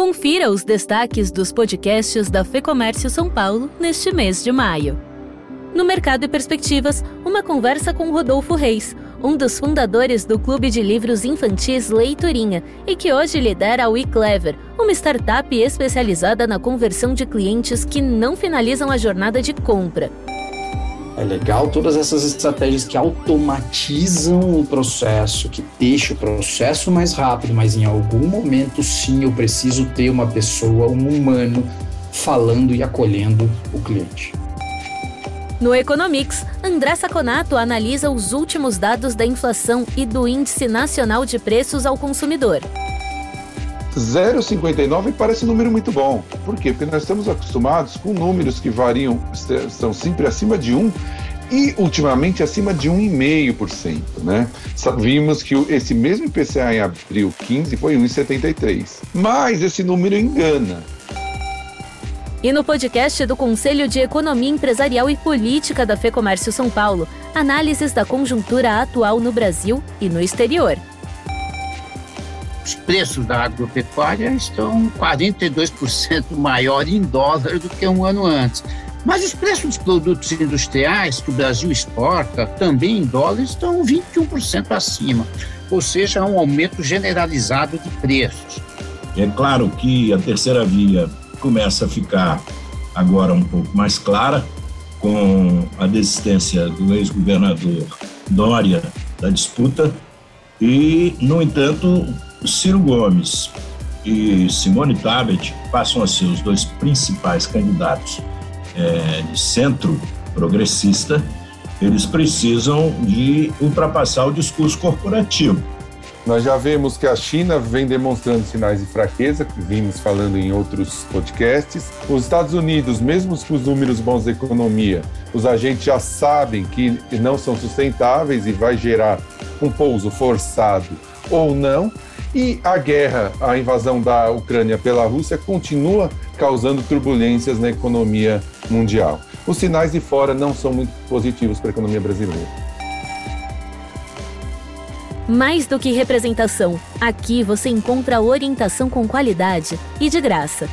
Confira os destaques dos podcasts da Fecomércio São Paulo neste mês de maio. No Mercado e Perspectivas, uma conversa com Rodolfo Reis, um dos fundadores do clube de livros infantis Leiturinha e que hoje lidera a WeClever, uma startup especializada na conversão de clientes que não finalizam a jornada de compra. É legal todas essas estratégias que automatizam o processo, que deixam o processo mais rápido, mas em algum momento sim eu preciso ter uma pessoa, um humano, falando e acolhendo o cliente. No Economics, André Saconato analisa os últimos dados da inflação e do Índice Nacional de Preços ao Consumidor. 0,59 parece um número muito bom. Por quê? Porque nós estamos acostumados com números que variam, estão sempre acima de 1 e ultimamente acima de 1,5%, né? Vimos que esse mesmo IPCA em abril 15 foi 1,73. Mas esse número engana. E no podcast do Conselho de Economia Empresarial e Política da FEComércio São Paulo, análises da conjuntura atual no Brasil e no exterior. Os preços da agropecuária estão 42% maior em dólar do que um ano antes. Mas os preços dos produtos industriais que o Brasil exporta, também em dólar, estão 21% acima, ou seja, um aumento generalizado de preços. É claro que a terceira via começa a ficar agora um pouco mais clara com a desistência do ex-governador Dória da disputa e, no entanto, Ciro Gomes e Simone Tabet passam a ser os dois principais candidatos é, de centro progressista, eles precisam de ultrapassar o discurso corporativo nós já vemos que a China vem demonstrando sinais de fraqueza, que vimos falando em outros podcasts. Os Estados Unidos, mesmo com os números bons da economia, os agentes já sabem que não são sustentáveis e vai gerar um pouso forçado ou não. E a guerra, a invasão da Ucrânia pela Rússia continua causando turbulências na economia mundial. Os sinais de fora não são muito positivos para a economia brasileira. Mais do que representação, aqui você encontra orientação com qualidade e de graça